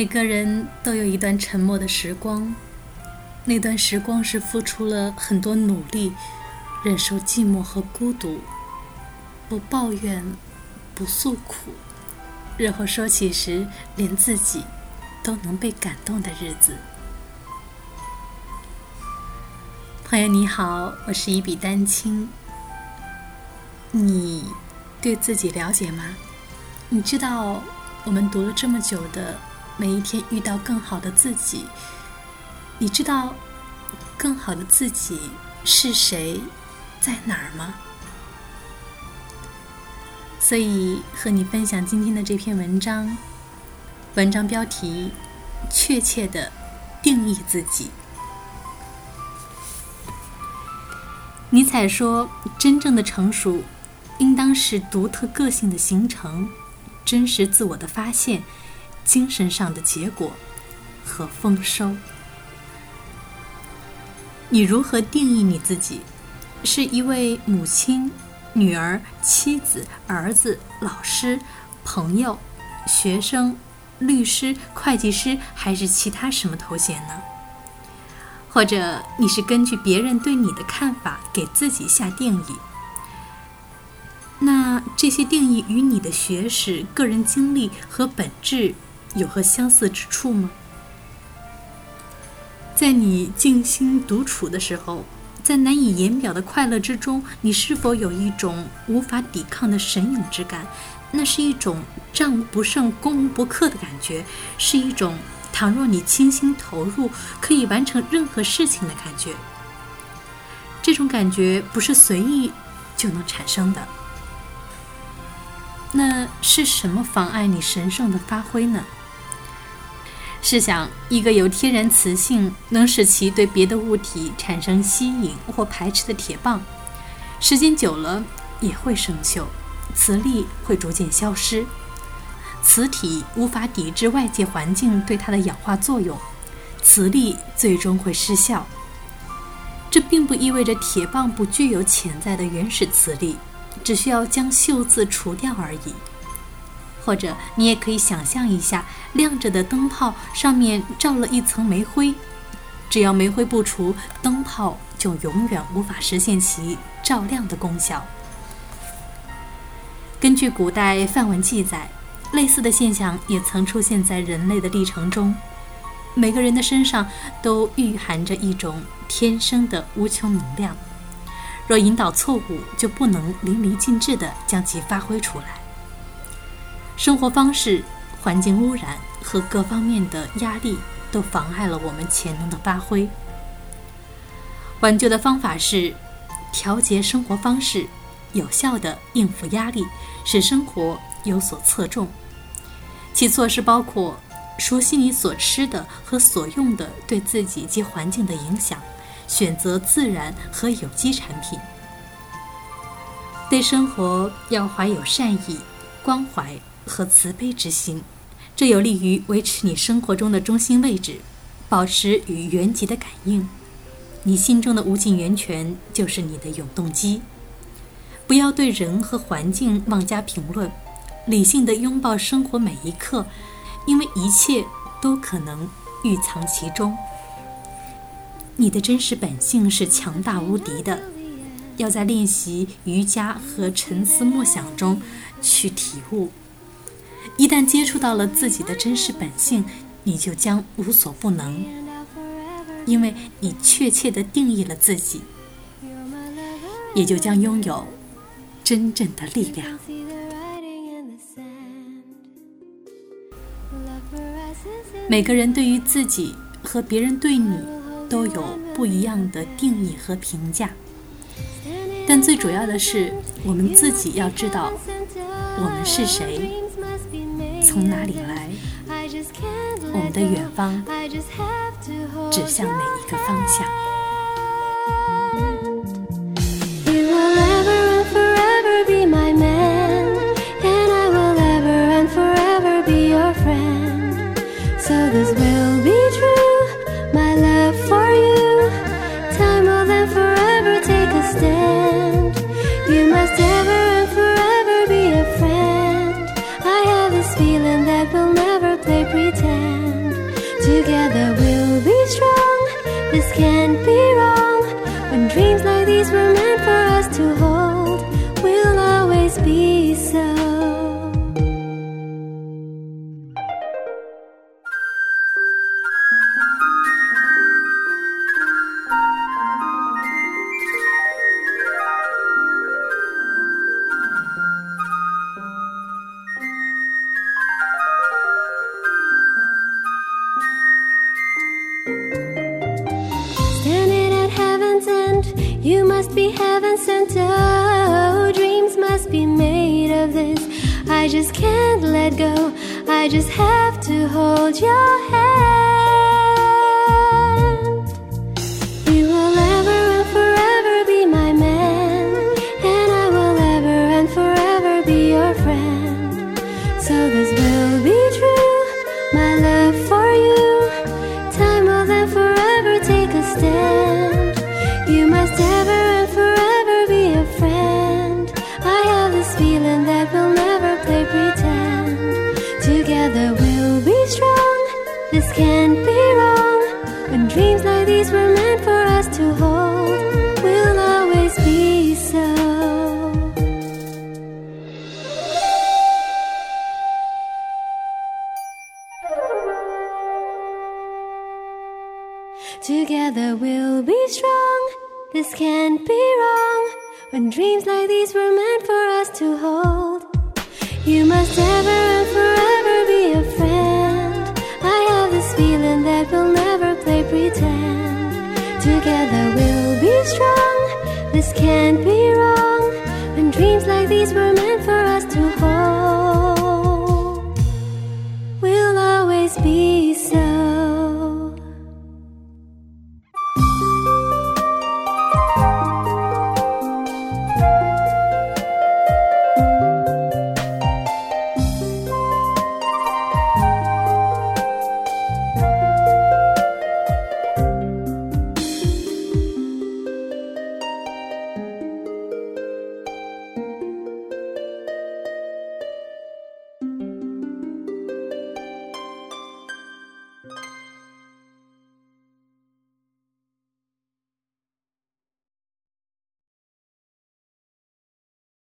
每个人都有一段沉默的时光，那段时光是付出了很多努力，忍受寂寞和孤独，不抱怨，不诉苦，日后说起时连自己都能被感动的日子。朋友你好，我是一笔丹青。你对自己了解吗？你知道我们读了这么久的？每一天遇到更好的自己，你知道更好的自己是谁，在哪儿吗？所以和你分享今天的这篇文章，文章标题：确切的定义自己。尼采说：“真正的成熟，应当是独特个性的形成，真实自我的发现。”精神上的结果和丰收。你如何定义你自己？是一位母亲、女儿、妻子、儿子、老师、朋友、学生、律师、会计师，还是其他什么头衔呢？或者你是根据别人对你的看法给自己下定义？那这些定义与你的学识、个人经历和本质？有何相似之处吗？在你静心独处的时候，在难以言表的快乐之中，你是否有一种无法抵抗的神勇之感？那是一种战无不胜、攻无不克的感觉，是一种倘若你倾心投入，可以完成任何事情的感觉。这种感觉不是随意就能产生的。那是什么妨碍你神圣的发挥呢？试想，一个有天然磁性，能使其对别的物体产生吸引或排斥的铁棒，时间久了也会生锈，磁力会逐渐消失，磁体无法抵制外界环境对它的氧化作用，磁力最终会失效。这并不意味着铁棒不具有潜在的原始磁力，只需要将锈渍除掉而已。或者，你也可以想象一下，亮着的灯泡上面罩了一层煤灰，只要煤灰不除，灯泡就永远无法实现其照亮的功效。根据古代范文记载，类似的现象也曾出现在人类的历程中。每个人的身上都蕴含着一种天生的无穷能量，若引导错误，就不能淋漓尽致地将其发挥出来。生活方式、环境污染和各方面的压力都妨碍了我们潜能的发挥。挽救的方法是调节生活方式，有效地应付压力，使生活有所侧重。其措施包括熟悉你所吃的和所用的对自己及环境的影响，选择自然和有机产品。对生活要怀有善意、关怀。和慈悲之心，这有利于维持你生活中的中心位置，保持与原极的感应。你心中的无尽源泉就是你的永动机。不要对人和环境妄加评论，理性的拥抱生活每一刻，因为一切都可能蕴藏其中。你的真实本性是强大无敌的，要在练习瑜伽和沉思默想中去体悟。一旦接触到了自己的真实本性，你就将无所不能，因为你确切的定义了自己，也就将拥有真正的力量。每个人对于自己和别人对你都有不一样的定义和评价，但最主要的是，我们自己要知道我们是谁。从哪里来？我们的远方指向哪一个方向？This can be. Oh, dreams must be made of this. I just can't let go. I just have to hold your hand. This can't be wrong. When dreams like these were meant for us to hold, we'll always be so. Together we'll be strong. This can't be wrong. When dreams like these were meant for us to hold, you must ever and forever pretend. Together we'll be strong. This can't be wrong. When dreams like these were meant for